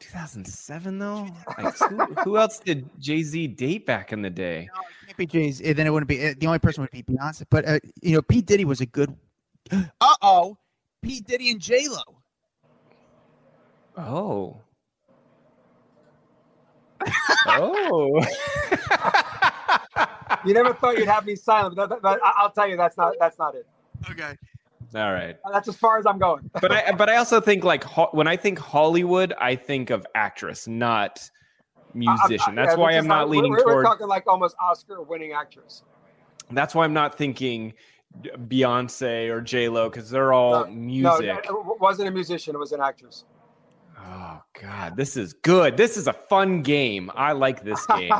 E: 2007 though. Like, who, who else did Jay Z date back in the day?
F: No, it can't be Jay's. Then it wouldn't be. uh, The only person would be Beyonce. But uh, you know, P Diddy was a good. Uh oh, P Diddy and J Lo.
E: Oh. oh.
A: You never thought you'd have me silent, but, that- but I'll tell you that's not that's not it.
F: Okay.
E: All right.
A: That's as far as I'm going.
E: But I but I also think like ho- when I think Hollywood, I think of actress, not musician.
A: Yeah,
E: That's why I'm
A: is
E: not
A: we're-
E: leaning
A: we're, We're
E: toward
A: talking like almost Oscar-winning actress.
E: That's why I'm not thinking Beyonce or J Lo because they're all
A: No,
E: music.
A: No, it wasn't a musician. It was an actress.
E: Oh God, this is good. This is a fun game. I like this game.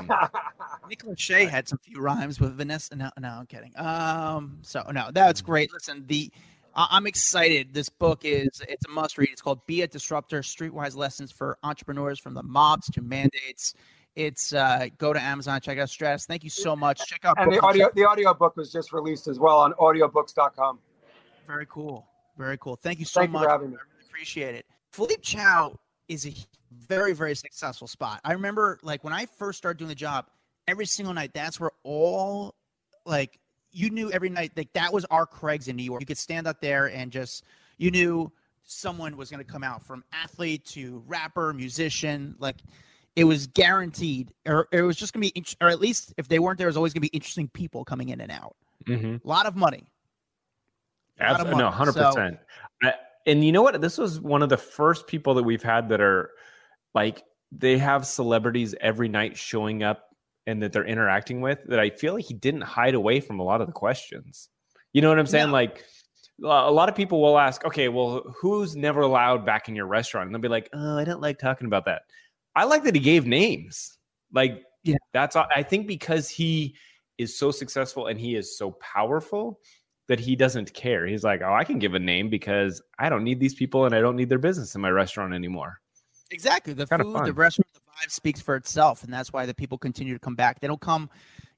F: Nicholas Shea had some few rhymes with Vanessa. No, no, I'm kidding. Um, so no, that's great. Listen, the I- I'm excited. This book is it's a must read. It's called Be a Disruptor: Streetwise Lessons for Entrepreneurs from the Mobs to Mandates. It's uh, go to Amazon, check out Stratis. Thank you so much. Check out
A: and the audio the audio book was just released as well on audiobooks.com.
F: Very cool. Very cool. Thank you so
A: Thank you
F: much.
A: for having me.
F: I really appreciate it. Philippe Chow is a very, very successful spot. I remember like when I first started doing the job, every single night, that's where all like you knew every night like that was our Craig's in New York. You could stand up there and just you knew someone was going to come out from athlete to rapper, musician, like it was guaranteed or it was just going to be or at least if they weren't there it was always going to be interesting people coming in and out.
E: hmm
F: A lot of money. A lot of
E: Absolutely, no, hundred
F: So-
E: percent. And you know what? This was one of the first people that we've had that are like they have celebrities every night showing up and that they're interacting with. That I feel like he didn't hide away from a lot of the questions. You know what I'm saying?
F: No.
E: Like a lot of people will ask, okay, well, who's never allowed back in your restaurant? And they'll be like, oh, I don't like talking about that. I like that he gave names. Like,
F: Yeah.
E: that's I think because he is so successful and he is so powerful that he doesn't care. He's like, oh, I can give a name because I don't need these people and I don't need their business in my restaurant anymore.
F: Exactly. The food, the restaurant, the speaks for itself, and that's why the people continue to come back. They don't come,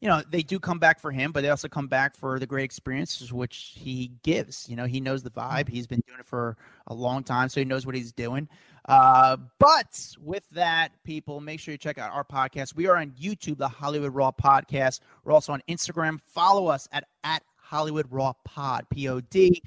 F: you know, they do come back for him, but they also come back for the great experiences which he gives. You know, he knows the vibe. He's been doing it for a long time, so he knows what he's doing. Uh, but with that, people, make sure you check out our podcast. We are on YouTube, the Hollywood Raw Podcast. We're also on Instagram. Follow us at at Hollywood Raw Pod, P O D.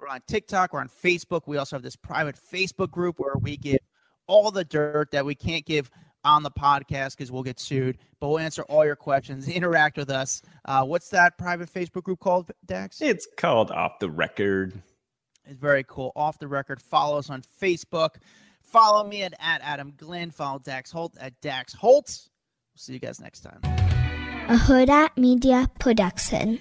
F: We're on TikTok. We're on Facebook. We also have this private Facebook group where we give all the dirt that we can't give on the podcast because we'll get sued. But we'll answer all your questions. Interact with us. Uh, what's that private Facebook group called, Dax?
E: It's called Off the Record.
F: It's very cool. Off the record. Follow us on Facebook. Follow me at, at Adam Glyn. Follow Dax Holt at Dax Holt. We'll see you guys next time.
G: a Hurrdat Media Production.